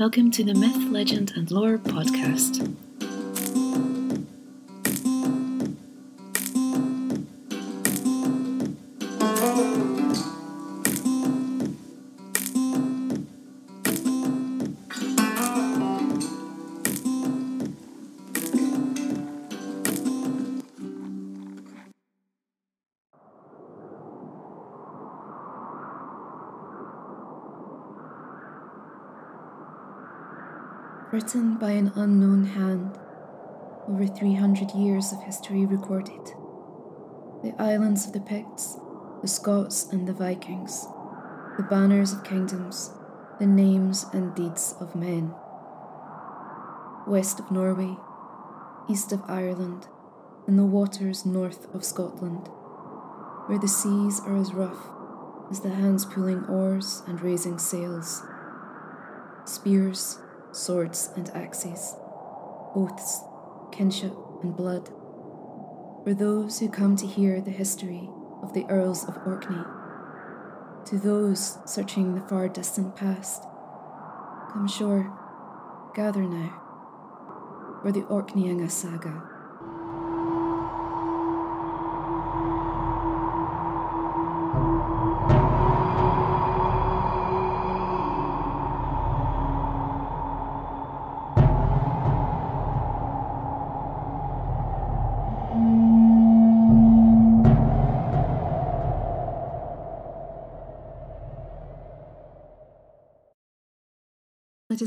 Welcome to the Myth, Legend, and Lore podcast. Written by an unknown hand, over 300 years of history recorded. The islands of the Picts, the Scots and the Vikings, the banners of kingdoms, the names and deeds of men. West of Norway, east of Ireland, and the waters north of Scotland, where the seas are as rough as the hands pulling oars and raising sails. Spears, swords and axes, oaths, kinship and blood. For those who come to hear the history of the Earls of Orkney, to those searching the far distant past, come shore, gather now, for the Orkneyinga saga.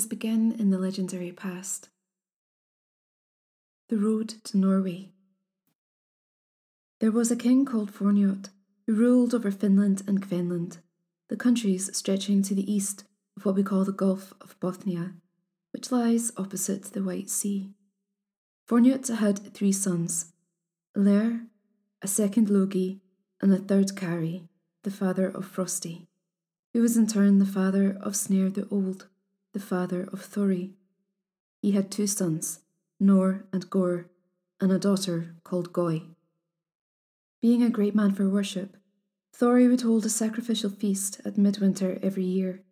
Begin in the legendary past. The road to Norway. There was a king called Forniot who ruled over Finland and Kvenland, the countries stretching to the east of what we call the Gulf of Bothnia, which lies opposite the White Sea. Forniot had three sons Lair, a second Logi, and a third Kari, the father of Frosti, who was in turn the father of Snare the Old the father of Thori. He had two sons, Nor and Gor, and a daughter called Goi. Being a great man for worship, Thori would hold a sacrificial feast at midwinter every year.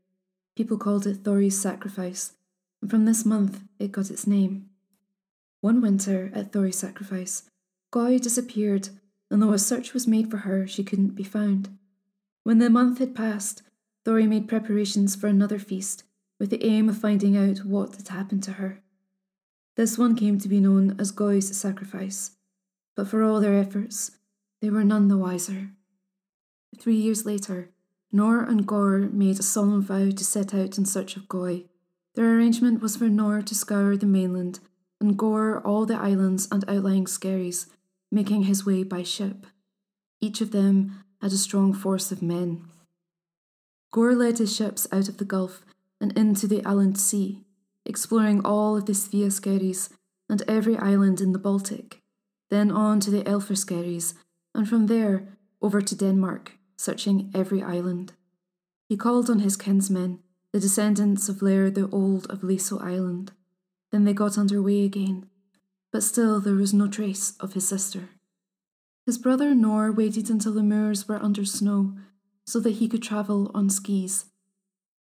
People called it Thori's sacrifice, and from this month it got its name. One winter at Thori's sacrifice, Goi disappeared, and though a search was made for her, she couldn't be found. When the month had passed, Thori made preparations for another feast with the aim of finding out what had happened to her. This one came to be known as Goi's sacrifice, but for all their efforts, they were none the wiser. Three years later, Nor and Gor made a solemn vow to set out in search of Goi. Their arrangement was for Nor to scour the mainland and Gor all the islands and outlying skerries, making his way by ship. Each of them had a strong force of men. Gor led his ships out of the Gulf and into the Aland Sea, exploring all of the Skerries and every island in the Baltic, then on to the Skerries, and from there over to Denmark, searching every island. He called on his kinsmen, the descendants of Lair the Old of Leso Island. Then they got under way again, but still there was no trace of his sister. His brother Nor waited until the moors were under snow so that he could travel on skis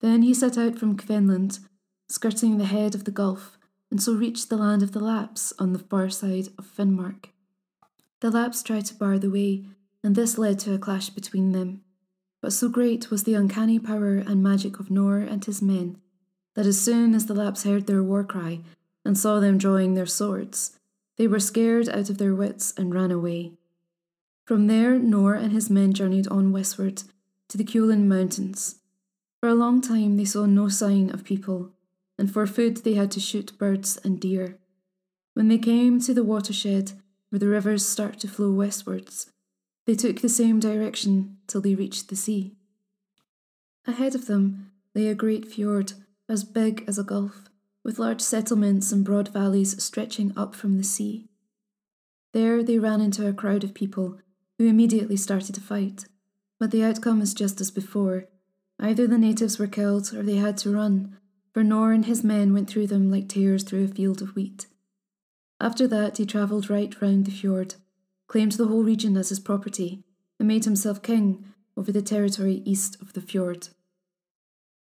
then he set out from Kvenland, skirting the head of the gulf, and so reached the land of the Lapps on the far side of Finnmark. The Lapps tried to bar the way, and this led to a clash between them. But so great was the uncanny power and magic of Nor and his men that as soon as the Lapps heard their war cry and saw them drawing their swords, they were scared out of their wits and ran away. From there, Nor and his men journeyed on westward to the Kjolen Mountains, for a long time they saw no sign of people, and for food they had to shoot birds and deer. When they came to the watershed where the rivers start to flow westwards, they took the same direction till they reached the sea. Ahead of them lay a great fjord as big as a gulf, with large settlements and broad valleys stretching up from the sea. There they ran into a crowd of people who immediately started to fight, but the outcome was just as before Either the natives were killed or they had to run, for Nor and his men went through them like tares through a field of wheat. After that, he travelled right round the fjord, claimed the whole region as his property, and made himself king over the territory east of the fjord.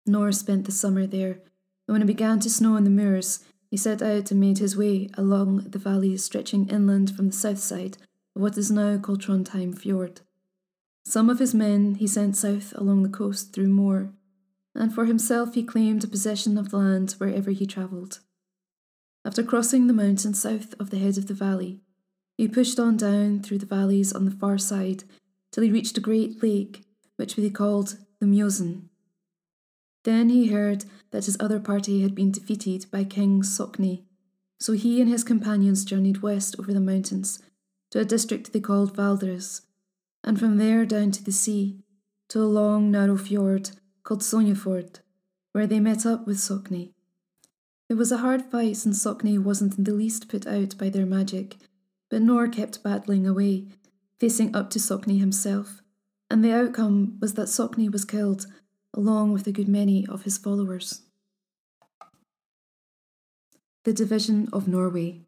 Nor spent the summer there, and when it began to snow in the moors, he set out and made his way along the valleys stretching inland from the south side of what is now called Trondheim Fjord. Some of his men he sent south along the coast through More, and for himself he claimed a possession of the land wherever he travelled. After crossing the mountain south of the head of the valley, he pushed on down through the valleys on the far side till he reached a great lake, which he called the Mjosen. Then he heard that his other party had been defeated by King Sokni, so he and his companions journeyed west over the mountains to a district they called Valdres, and from there down to the sea, to a long narrow fjord called Sognefjord, where they met up with Sokni. It was a hard fight since Sokni wasn't in the least put out by their magic, but Nor kept battling away, facing up to Sokni himself, and the outcome was that Sokni was killed, along with a good many of his followers. The division of Norway.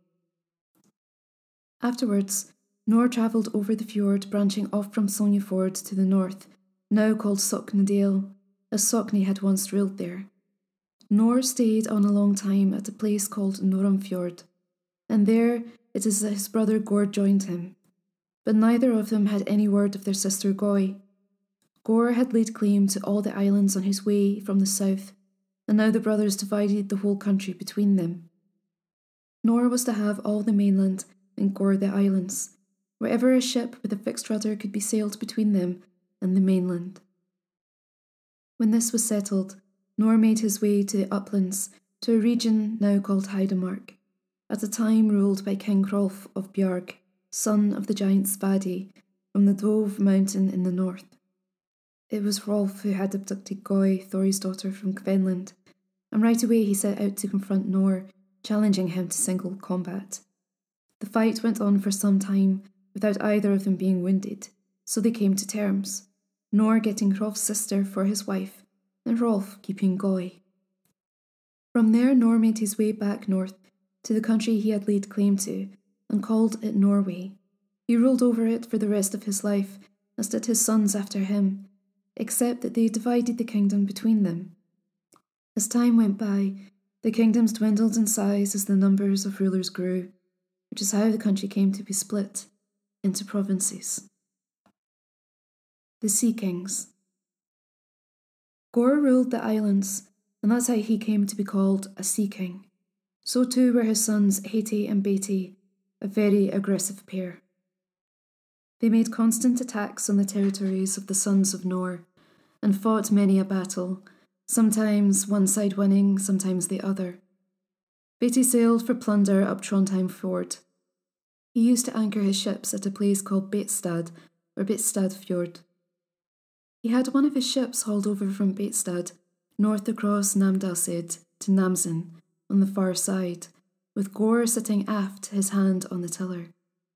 Afterwards, Nor travelled over the fjord branching off from Sognefjord to the north, now called Soknedale, as Sokni had once ruled there. Nor stayed on a long time at a place called Norumfjord, and there it is that his brother Gor joined him. But neither of them had any word of their sister Goi. Gor had laid claim to all the islands on his way from the south, and now the brothers divided the whole country between them. Nor was to have all the mainland and Gor the islands, wherever a ship with a fixed rudder could be sailed between them and the mainland. When this was settled, Nor made his way to the uplands, to a region now called Heidemark, at a time ruled by King Hrolf of Bjarg, son of the giant Svadi, from the Dove mountain in the north. It was Hrolf who had abducted Goi, Thori's daughter, from Kvenland, and right away he set out to confront Nor, challenging him to single combat. The fight went on for some time without either of them being wounded, so they came to terms, Nor getting Rolf's sister for his wife and Rolf keeping Goi. From there, Nor made his way back north to the country he had laid claim to and called it Norway. He ruled over it for the rest of his life, as did his sons after him, except that they divided the kingdom between them. As time went by, the kingdoms dwindled in size as the numbers of rulers grew, which is how the country came to be split into provinces. The Sea Kings. Gor ruled the islands, and that's how he came to be called a sea king. So too were his sons Heiti and Beiti, a very aggressive pair. They made constant attacks on the territories of the sons of Nor, and fought many a battle, sometimes one side winning, sometimes the other. Beiti sailed for plunder up Trondheim Fjord. He used to anchor his ships at a place called Beitstad, or Beitstad Fjord. He had one of his ships hauled over from Beitstad, north across Namdalseid to Namsen, on the far side, with Gor sitting aft, his hand on the tiller.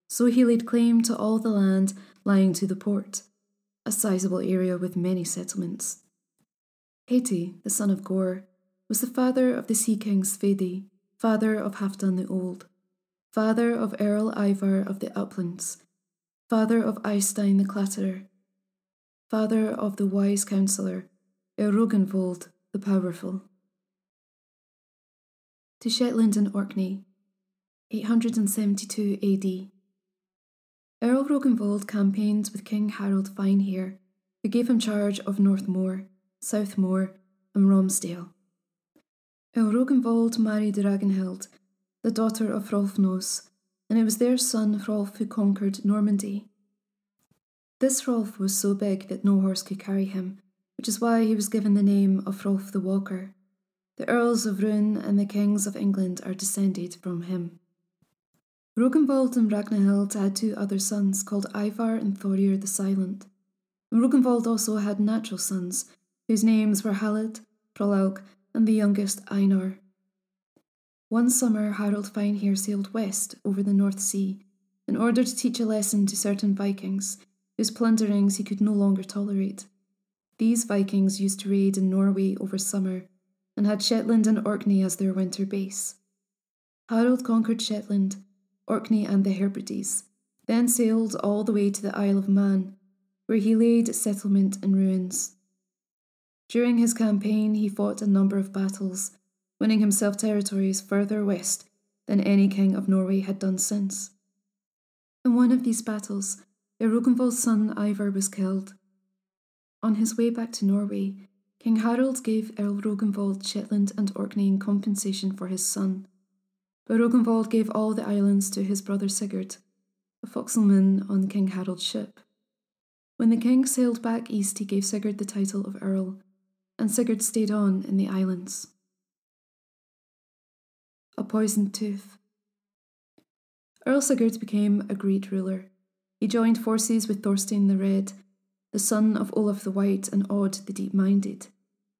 So he laid claim to all the land lying to the port, a sizable area with many settlements. Hati, the son of Gor, was the father of the sea king Svedi, father of Halfdan the Old, father of Earl Ivar of the Uplands, father of Eystein the Clatterer, father of the wise counsellor, Rognvald the Powerful. To Shetland and Orkney, 872 AD. Earl Rognvald campaigned with King Harold Finehair, who gave him charge of North More, Southmoor, and Romsdale. Earl Rognvald married Ragnhild, the daughter of Hrolf Nose, and it was their son Hrolf who conquered Normandy. This Hrolf was so big that no horse could carry him, which is why he was given the name of Hrolf the Walker. The Earls of Rouen and the Kings of England are descended from him. Rognvald and Ragnhild had two other sons called Ivar and Thorir the Silent. Rognvald also had natural sons, whose names were Halid, Hrollaug, and the youngest Einar. One summer, Harold Finehair sailed west over the North Sea in order to teach a lesson to certain Vikings whose plunderings he could no longer tolerate. These Vikings used to raid in Norway over summer and had Shetland and Orkney as their winter base. Harold conquered Shetland, Orkney, and the Hebrides, then sailed all the way to the Isle of Man, where he laid settlement in ruins. During his campaign, he fought a number of battles, winning himself territories further west than any king of Norway had done since. In one of these battles, Earl Rognvald's son Ivar was killed. On his way back to Norway, King Harald gave Earl Rognvald Shetland and Orkney in compensation for his son, but Rognvald gave all the islands to his brother Sigurd, a forecastleman on King Harald's ship. When the king sailed back east, he gave Sigurd the title of Earl, and Sigurd stayed on in the islands. A poisoned tooth. Earl Sigurd became a great ruler. He joined forces with Thorstein the Red, the son of Olaf the White and Aud the Deep Minded,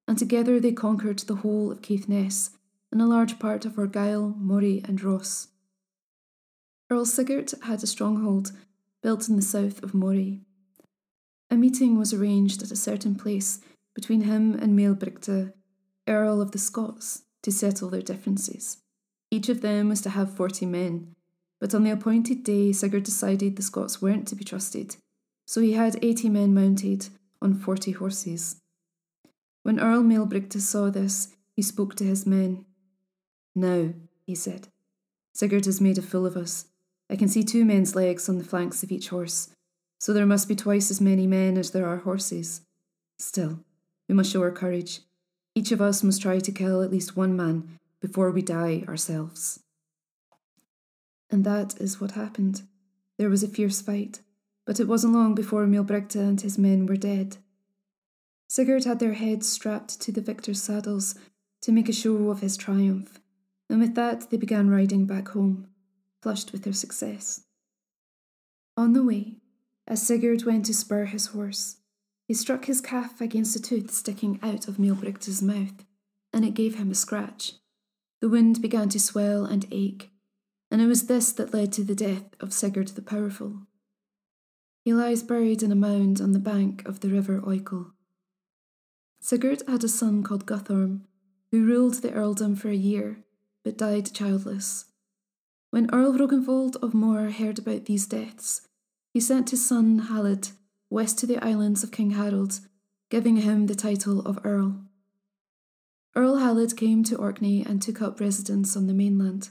and together they conquered the whole of Caithness and a large part of Argyll, Moray, and Ross. Earl Sigurd had a stronghold built in the south of Moray. A meeting was arranged at a certain place between him and Maelbrigte, Earl of the Scots, to settle their differences. Each of them was to have forty men, but on the appointed day Sigurd decided the Scots weren't to be trusted, so he had eighty men mounted on forty horses. When Earl Maelbrigte saw this, he spoke to his men. Now, he said, Sigurd has made a fool of us. I can see two men's legs on the flanks of each horse, so there must be twice as many men as there are horses. Still, we must show our courage. Each of us must try to kill at least one man before we die ourselves. And that is what happened. There was a fierce fight, but it wasn't long before Maelbrigte and his men were dead. Sigurd had their heads strapped to the victor's saddles to make a show of his triumph, and with that they began riding back home flushed with their success. On the way, as Sigurd went to spur his horse, he struck his calf against a tooth sticking out of Maelbrigte's mouth, and it gave him a scratch. The wound began to swell and ache, and it was this that led to the death of Sigurd the Powerful. He lies buried in a mound on the bank of the river Oikel. Sigurd had a son called Guthorm, who ruled the earldom for a year, but died childless. When Earl Rognvald of More heard about these deaths, he sent his son Halid west to the islands of King Harald, giving him the title of Earl. Earl Halid came to Orkney and took up residence on the mainland.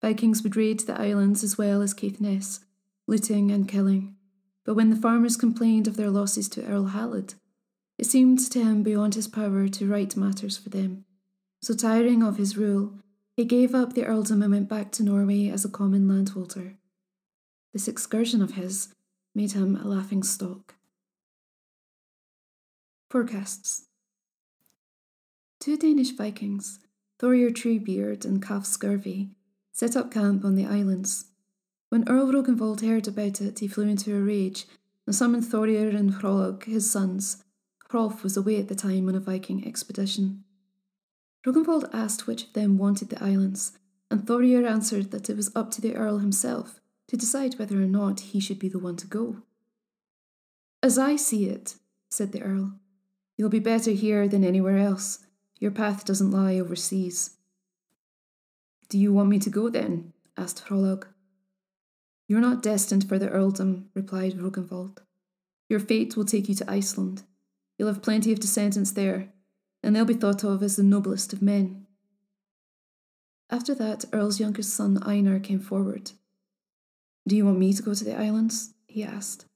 Vikings would raid the islands as well as Caithness, looting and killing. But when the farmers complained of their losses to Earl Halid, it seemed to him beyond his power to right matters for them. So, tiring of his rule, he gave up the earldom and went back to Norway as a common landholder. This excursion of his made him a laughing stock. Forecasts Two Danish Vikings, Thorir Treebeard and Kalf Scurvy, set up camp on the islands. When Earl Rognvald heard about it, he flew into a rage and summoned Thorir and Hrollaug, his sons. Hrolf was away at the time on a Viking expedition. Rognvald asked which of them wanted the islands, and Thorir answered that it was up to the Earl himself to decide whether or not he should be the one to go. As I see it, said the Earl, you'll be better here than anywhere else. Your path doesn't lie overseas. Do you want me to go then? asked Hrollaug. You're not destined for the earldom, replied Rognvald. Your fate will take you to Iceland. You'll have plenty of descendants there, and they'll be thought of as the noblest of men. After that, Earl's youngest son Einar came forward. Do you want me to go to the islands? he asked.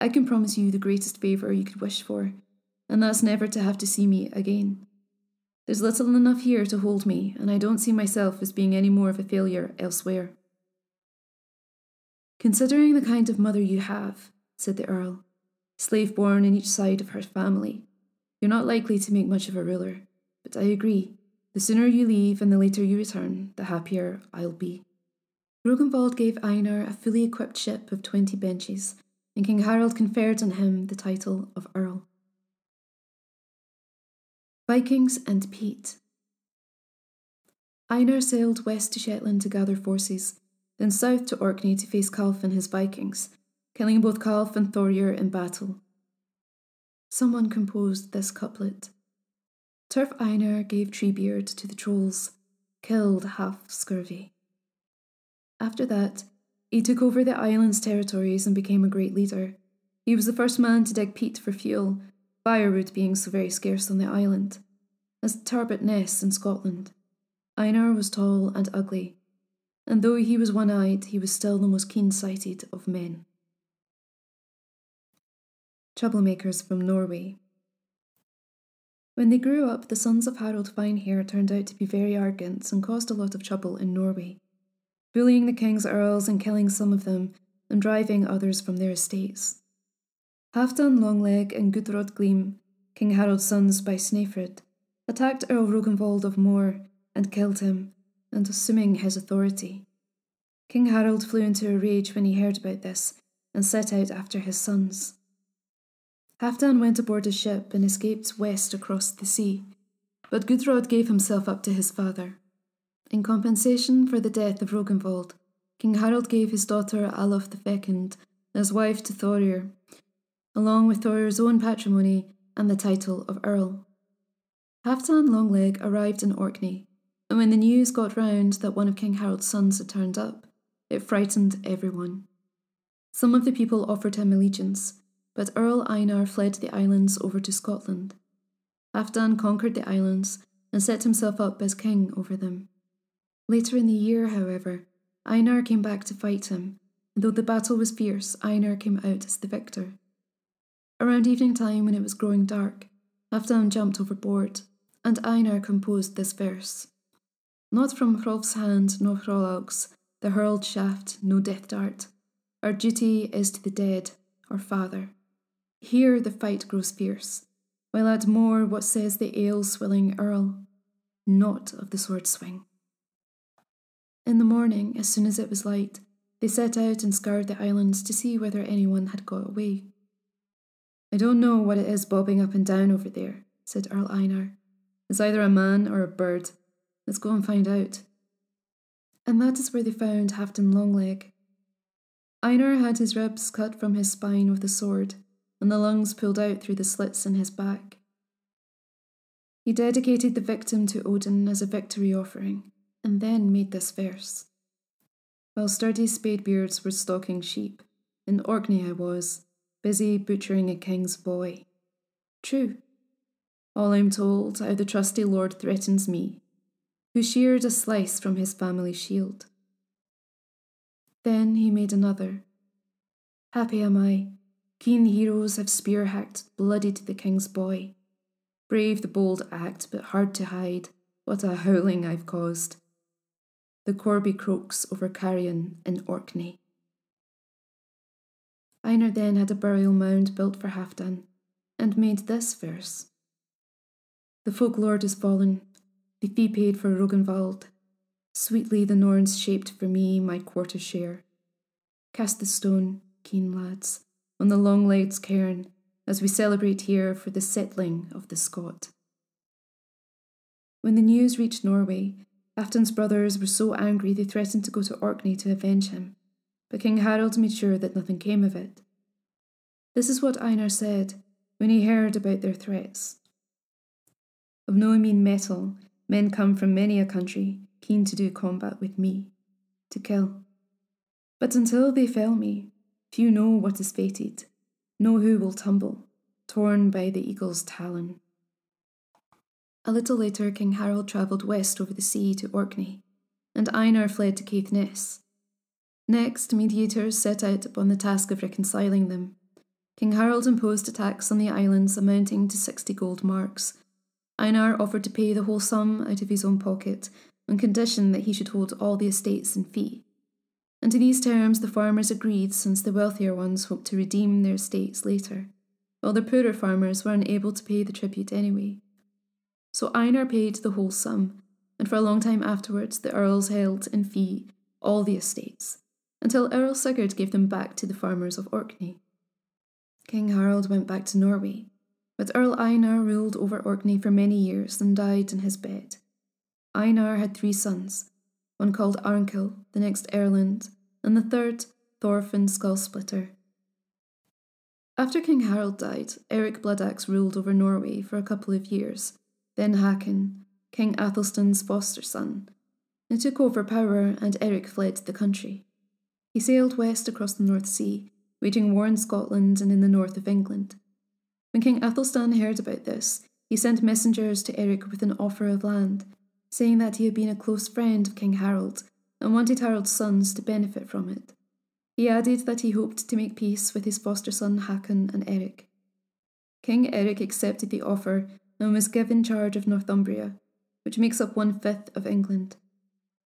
I can promise you the greatest favour you could wish for, and that's never to have to see me again. There's little enough here to hold me, and I don't see myself as being any more of a failure elsewhere. Considering the kind of mother you have, said the Earl, slave born in each side of her family, you're not likely to make much of a ruler, but I agree. The sooner you leave and the later you return, the happier I'll be. Rognvald gave Einar a fully equipped ship of twenty benches, and King Harald conferred on him the title of Earl. Vikings and Peat Einar sailed west to Shetland to gather forces, then south to Orkney to face Kalf and his Vikings, killing both Kalf and Thorir in battle. Someone composed this couplet. Turf Einar gave Treebeard to the trolls, killed half scurvy. After that, he took over the island's territories and became a great leader. He was the first man to dig peat for fuel, firewood being so very scarce on the island. as Tarbat Ness in Scotland. Einar was tall and ugly, and though he was one eyed, he was still the most keen sighted of men. Troublemakers from Norway. When they grew up, the sons of Harald Finehair turned out to be very arrogant and caused a lot of trouble in Norway, bullying the king's earls and killing some of them and driving others from their estates. Halfdan Longleg and Gudrod Gleam, King Harald's sons by Snefrid, attacked Earl Rognvald of More and killed him, and assuming his authority. King Harald flew into a rage when he heard about this and set out after his sons. Halfdan went aboard a ship and escaped west across the sea, but Gudrod gave himself up to his father. In compensation for the death of Rognvald, King Harald gave his daughter Alaf II as wife to Thorir, along with Thorir's own patrimony and the title of Earl. Halfdan Longleg arrived in Orkney, and when the news got round that one of King Harald's sons had turned up, it frightened everyone. Some of the people offered him allegiance, but Earl Einar fled the islands over to Scotland. Halfdan conquered the islands and set himself up as king over them. Later in the year, however, Einar came back to fight him, and though the battle was fierce, Einar came out as the victor. Around evening time, when it was growing dark, Halfdan jumped overboard, and Einar composed this verse Not from Hrolf's hand nor Hrollaug's, the hurled shaft, no death dart. Our duty is to the dead, our father. Here the fight grows fierce, while at More what says the ale swilling earl, not of the sword swing. In the morning, as soon as it was light, they set out and scoured the islands to see whether anyone had got away. I don't know what it is bobbing up and down over there, said Earl Einar. It's either a man or a bird. Let's go and find out. And that is where they found Halfdan Longleg. Einar had his ribs cut from his spine with a sword, and the lungs pulled out through the slits in his back. He dedicated the victim to Odin as a victory offering, and then made this verse. While sturdy spadebeards were stalking sheep, in Orkney I was, busy butchering a king's boy. True. All I'm told, how the trusty lord threatens me, who sheared a slice from his family shield. Then he made another. Happy am I, keen heroes have spear hacked, bloodied the king's boy. Brave the bold act, but hard to hide, what a howling I've caused. The corby croaks over carrion in Orkney. Einar then had a burial mound built for Halfdan, and made this verse. The folk lord is fallen, the fee paid for Rognvald. Sweetly the Norns shaped for me my quarter share. Cast the stone, keen lads, on the long legged's cairn, as we celebrate here for the settling of the Scot. When the news reached Norway, Halfdan's brothers were so angry they threatened to go to Orkney to avenge him, but King Harald made sure that nothing came of it. This is what Einar said when he heard about their threats. Of no mean metal, Men come from many a country, keen to do combat with me, to kill. But until they fell me, few know what is fated, know who will tumble, torn by the eagle's talon. A little later, King Harald travelled west over the sea to Orkney, and Einar fled to Caithness. Next, mediators set out upon the task of reconciling them. King Harald imposed a tax on the islands amounting to sixty gold marks, Einar offered to pay the whole sum out of his own pocket on condition that he should hold all the estates in fee. And to these terms the farmers agreed since the wealthier ones hoped to redeem their estates later, while the poorer farmers were unable to pay the tribute anyway. So Einar paid the whole sum, and for a long time afterwards the earls held in fee all the estates, until Earl Sigurd gave them back to the farmers of Orkney. King Harald went back to Norway, but Earl Einar ruled over Orkney for many years and died in his bed. Einar had three sons, one called Arnkel, the next Erlend, and the third Thorfinn Skullsplitter. After King Harald died, Eric Bloodaxe ruled over Norway for a couple of years, then Hakon, King Athelstan's foster son. Took over power and Eric fled the country. He sailed west across the North Sea, waging war in Scotland and in the north of England. When King Athelstan heard about this, he sent messengers to Eric with an offer of land, saying that he had been a close friend of King Harold and wanted Harold's sons to benefit from it. He added that he hoped to make peace with his foster son Hakon and Eric. King Eric accepted the offer and was given charge of Northumbria, which makes up one fifth of England.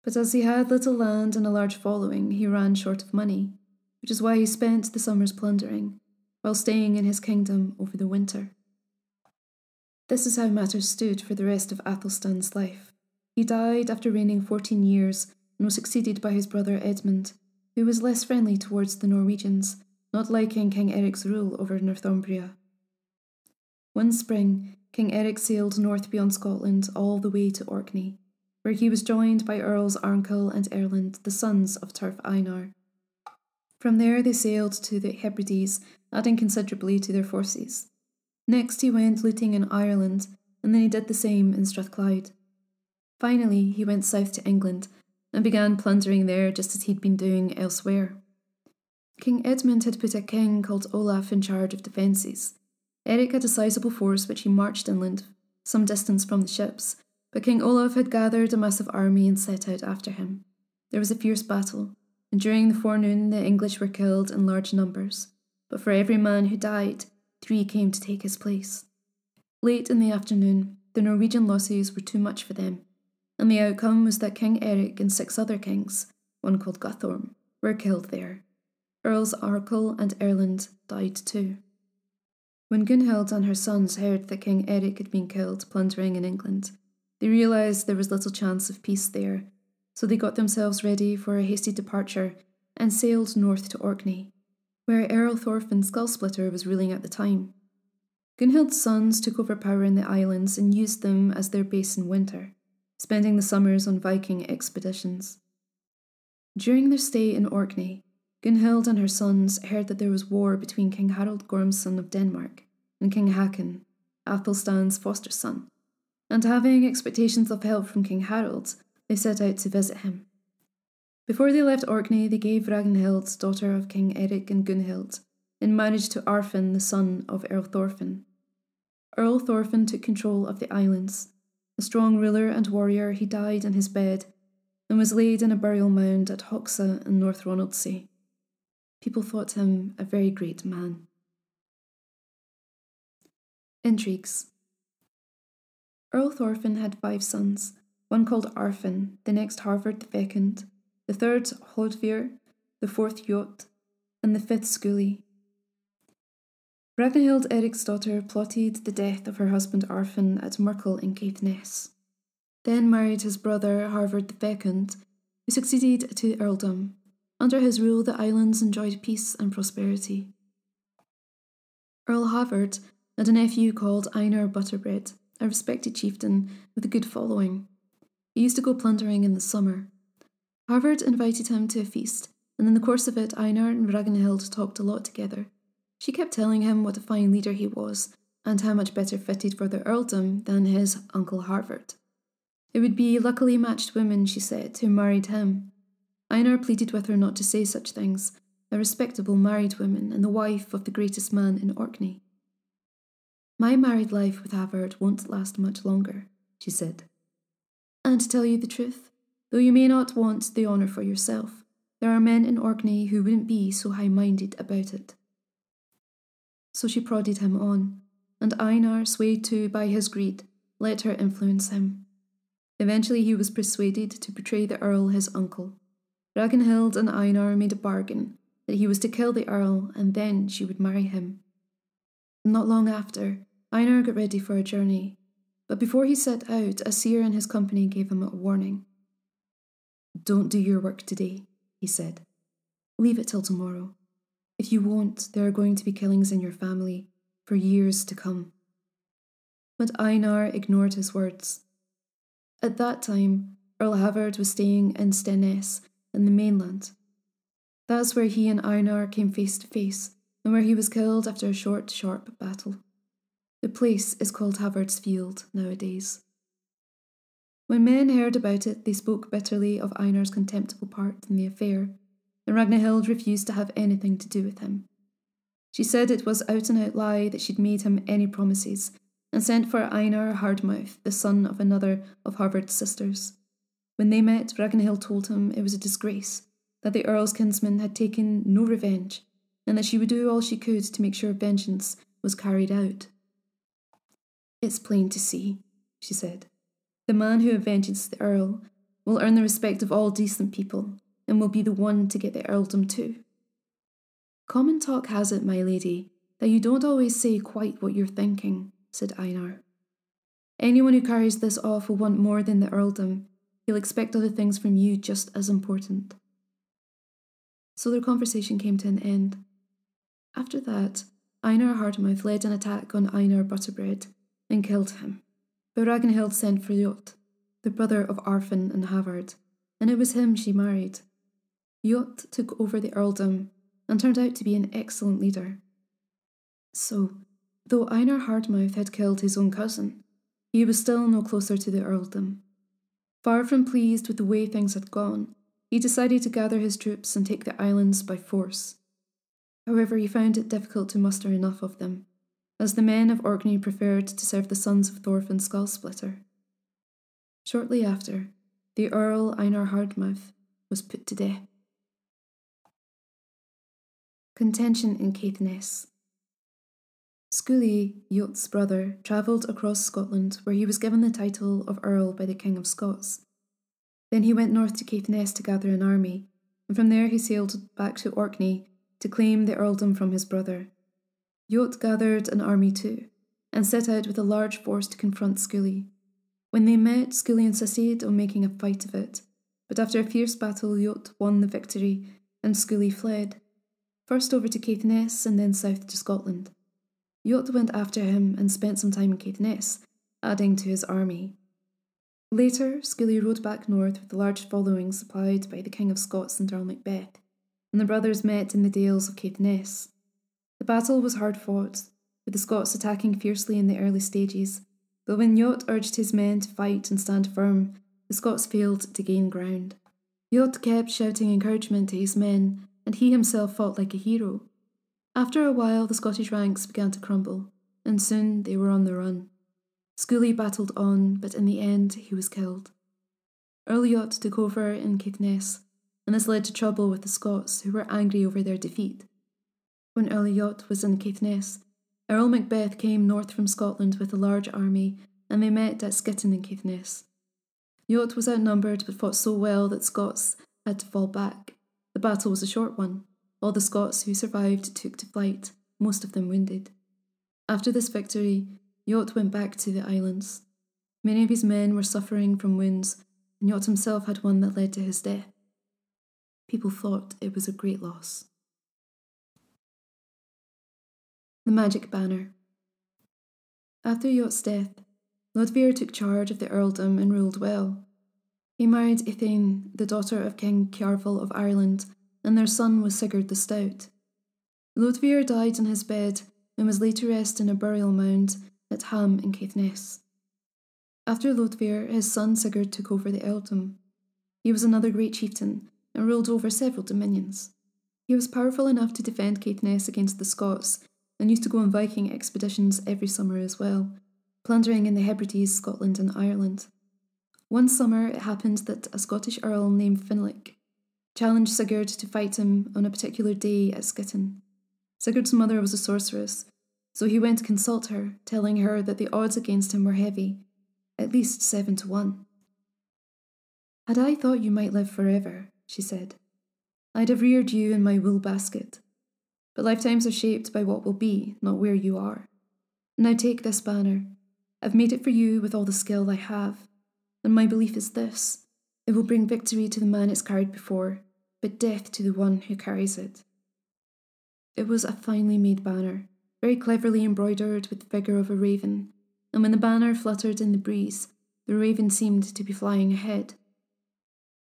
But as he had little land and a large following, he ran short of money, which is why he spent the summers plundering, while staying in his kingdom over the winter. This is how matters stood for the rest of Athelstan's life. He died after reigning fourteen years and was succeeded by his brother Edmund, who was less friendly towards the Norwegians, not liking King Eric's rule over Northumbria. One spring, King Eric sailed north beyond Scotland all the way to Orkney, where he was joined by Earls Arnkel and Erlend, the sons of Turf Einar. From there they sailed to the Hebrides, adding considerably to their forces. Next he went looting in Ireland, and then he did the same in Strathclyde. Finally, he went south to England and began plundering there just as he'd been doing elsewhere. King Edmund had put a king called Olaf in charge of defences. Eric had a sizable force which he marched inland, some distance from the ships, but King Olaf had gathered a massive army and set out after him. There was a fierce battle, and during the forenoon the English were killed in large numbers, but for every man who died, three came to take his place. Late in the afternoon, the Norwegian losses were too much for them, and the outcome was that King Eric and six other kings, one called Guthorm, were killed there. Earls Arnkel and Erlend died too. When Gunhild and her sons heard that King Eric had been killed plundering in England, they realised there was little chance of peace there, so they got themselves ready for a hasty departure and sailed north to Orkney, where Earl Thorfinn Skullsplitter was ruling at the time. Gunhild's sons took over power in the islands and used them as their base in winter, spending the summers on Viking expeditions. During their stay in Orkney, Gunhild and her sons heard that there was war between King Harald Gormson of Denmark and King Hakon, Athelstan's foster son and having expectations of help from King Harold, they set out to visit him. Before they left Orkney, they gave Ragnhild, daughter of King Eric and Gunhild, in marriage to Arnfinn, the son of Earl Thorfinn. Earl Thorfinn took control of the islands. A strong ruler and warrior, he died in his bed and was laid in a burial mound at Hoxa in North Ronaldsay. People thought him a very great man. Intrigues Earl Thorfinn had five sons, one called Arnfinn, the next Havard II, the third Hlodvir, the fourth Jot, and the fifth Skuli. Ragnhild Eric's daughter plotted the death of her husband Arnfinn at Murkle in Caithness, then married his brother Havard II, who succeeded to the earldom. Under his rule, the islands enjoyed peace and prosperity. Earl Havard had a nephew called Einar Butterbread, a respected chieftain with a good following. He used to go plundering in the summer. Havard invited him to a feast, and in the course of it, Einar and Ragnhild talked a lot together. She kept telling him what a fine leader he was, and how much better fitted for the earldom than his uncle Havard. It would be luckily matched women, she said, who married him. Einar pleaded with her not to say such things, a respectable married woman and the wife of the greatest man in Orkney. My married life with Havard won't last much longer, she said. And to tell you the truth, though you may not want the honour for yourself, there are men in Orkney who wouldn't be so high minded about it. So she prodded him on, and Einar, swayed too by his greed, let her influence him. Eventually, he was persuaded to betray the Earl, his uncle. Ragnhild and Einar made a bargain that he was to kill the Earl and then she would marry him. Not long after, Einar got ready for a journey, but before he set out, a seer in his company gave him a warning. Don't do your work today, he said. Leave it till tomorrow. If you won't, there are going to be killings in your family for years to come. But Einar ignored his words. At that time, Earl Havard was staying in Stenness in the mainland. That's where he and Einar came face to face, and where he was killed after a short, sharp battle. The place is called Havard's Field nowadays. When men heard about it, they spoke bitterly of Einar's contemptible part in the affair, and Ragnhild refused to have anything to do with him. She said it was out and out lie that she'd made him any promises, and sent for Einar Hardmouth, the son of another of Havard's sisters. When they met, Ragnhild told him it was a disgrace that the Earl's kinsman had taken no revenge, and that she would do all she could to make sure vengeance was carried out. It's plain to see, she said. The man who avenges the Earl will earn the respect of all decent people, and will be the one to get the earldom too. Common talk has it, my lady, that you don't always say quite what you're thinking, said Einar. Anyone who carries this off will want more than the earldom. He'll expect other things from you just as important. So their conversation came to an end. After that, Einar Hardmouth led an attack on Einar Butterbread and killed him. But Ragnhild sent for Jot, the brother of Arnfinn and Havard, and it was him she married. Jot took over the earldom and turned out to be an excellent leader. So, though Einar Hardmouth had killed his own cousin, he was still no closer to the earldom. Far from pleased with the way things had gone, he decided to gather his troops and take the islands by force. However, he found it difficult to muster enough of them, as the men of Orkney preferred to serve the sons of Thorfinn Skullsplitter. Shortly after, the Earl Einar Hardmouth was put to death. Contention in Caithness. Skuli, Jot's brother, travelled across Scotland, where he was given the title of Earl by the King of Scots. Then he went north to Caithness to gather an army, and from there he sailed back to Orkney to claim the earldom from his brother. Jot gathered an army too, and set out with a large force to confront Skuli. When they met, Skuli insisted on making a fight of it, but after a fierce battle, Jot won the victory, and Skuli fled, first over to Caithness and then south to Scotland. Jot went after him and spent some time in Caithness, adding to his army. Later, Skuli rode back north with a large following supplied by the King of Scots and Earl Macbeth, and the brothers met in the Dales of Caithness. The battle was hard fought, with the Scots attacking fiercely in the early stages, but when Jot urged his men to fight and stand firm, the Scots failed to gain ground. Jot kept shouting encouragement to his men, and he himself fought like a hero. After a while, the Scottish ranks began to crumble, and soon they were on the run. Skuli battled on, but in the end he was killed. Earl Jot took over in Caithness, and this led to trouble with the Scots, who were angry over their defeat. When Earl Jot was in Caithness, Earl Macbeth came north from Scotland with a large army, and they met at Skitten in Caithness. Jot was outnumbered but fought so well that Scots had to fall back. The battle was a short one, all the Scots who survived took to flight, most of them wounded. After this victory, Jot went back to the islands. Many of his men were suffering from wounds, and Jot himself had one that led to his death. People thought it was a great loss. The Magic Banner After Jot's death, Hlodver took charge of the earldom and ruled well. He married Ithane, the daughter of King Cearbhail of Ireland, and their son was Sigurd the Stout. Hlodver died in his bed and was laid to rest in a burial mound at Ham in Caithness. After Hlodver, his son Sigurd took over the earldom. He was another great chieftain and ruled over several dominions. He was powerful enough to defend Caithness against the Scots and used to go on Viking expeditions every summer as well, plundering in the Hebrides, Scotland, and Ireland. One summer it happened that a Scottish earl named Finlic challenged Sigurd to fight him on a particular day at Skitten. Sigurd's mother was a sorceress, so he went to consult her, telling her that the odds against him were heavy, at least seven to one. Had I thought you might live forever, she said, I'd have reared you in my wool basket. But lifetimes are shaped by what will be, not where you are. Now take this banner. I've made it for you with all the skill I have, and my belief is this it will bring victory to the man it's carried before, but death to the one who carries it. It was a finely made banner, very cleverly embroidered with the figure of a raven, and when the banner fluttered in the breeze, the raven seemed to be flying ahead.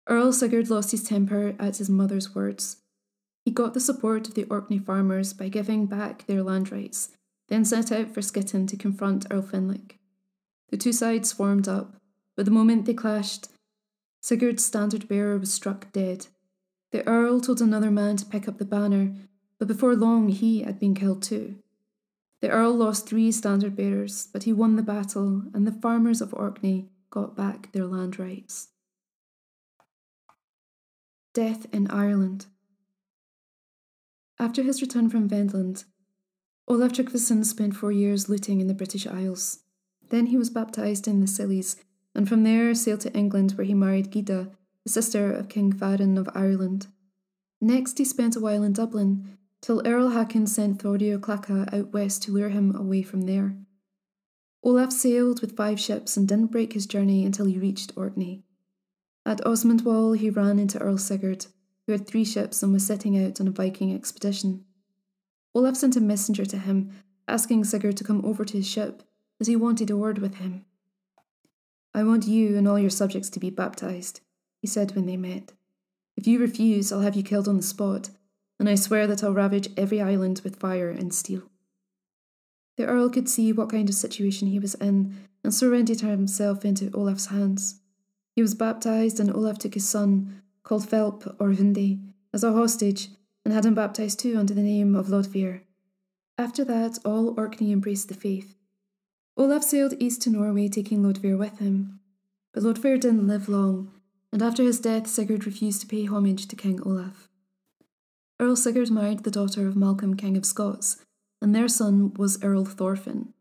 Earl Sigurd lost his temper at his mother's words. He got the support of the Orkney farmers by giving back their land rights, then set out for Skitten to confront Earl Finlic. The two sides formed up, but the moment they clashed, Sigurd's standard bearer was struck dead. The Earl told another man to pick up the banner, but before long he had been killed too. The Earl lost three standard bearers, but he won the battle, and the farmers of Orkney got back their land rights. Death in Ireland. After his return from Vendland, Olaf Tryggvason spent four years looting in the British Isles. Then he was baptized in the Scillies, and from there sailed to England where he married Gyda, the sister of King Kvaran of Ireland. Next he spent a while in Dublin, till Earl Hakon sent Thordir Klakka out west to lure him away from there. Olaf sailed with five ships and didn't break his journey until he reached Orkney. At Osmundwall he ran into Earl Sigurd, who had three ships and was setting out on a Viking expedition. Olaf sent a messenger to him, asking Sigurd to come over to his ship, as he wanted a word with him. I want you and all your subjects to be baptized, he said when they met. If you refuse, I'll have you killed on the spot, and I swear that I'll ravage every island with fire and steel. The Earl could see what kind of situation he was in, and surrendered himself into Olaf's hands. He was baptized, and Olaf took his son, called Hvelp or Hundi, as a hostage, and had him baptized too under the name of Lodvir. After that, all Orkney embraced the faith. Olaf sailed east to Norway, taking Lodvir with him. But Lodvir didn't live long, and after his death, Sigurd refused to pay homage to King Olaf. Earl Sigurd married the daughter of Malcolm, King of Scots, and their son was Earl Thorfinn.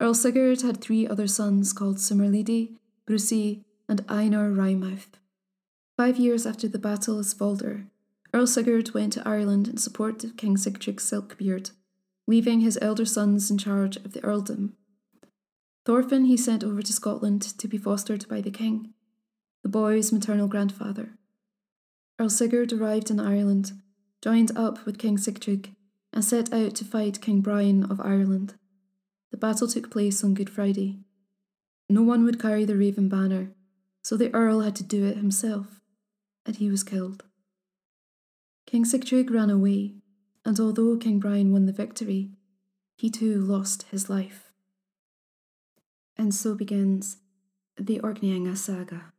Earl Sigurd had three other sons called Sumarlidi, Brusi, and Einar Wrymouth. Five years after the Battle of Svolder, Earl Sigurd went to Ireland in support of King Sigtrygg's Silkbeard, leaving his elder sons in charge of the earldom. Thorfinn he sent over to Scotland to be fostered by the king, the boy's maternal grandfather. Earl Sigurd arrived in Ireland, joined up with King Sigtrygg, and set out to fight King Brian of Ireland. The battle took place on Good Friday. No one would carry the Raven banner, so the Earl had to do it himself, and he was killed. King Sigtrygg ran away, and although King Brian won the victory, he too lost his life. And so begins the Orkneyinga saga.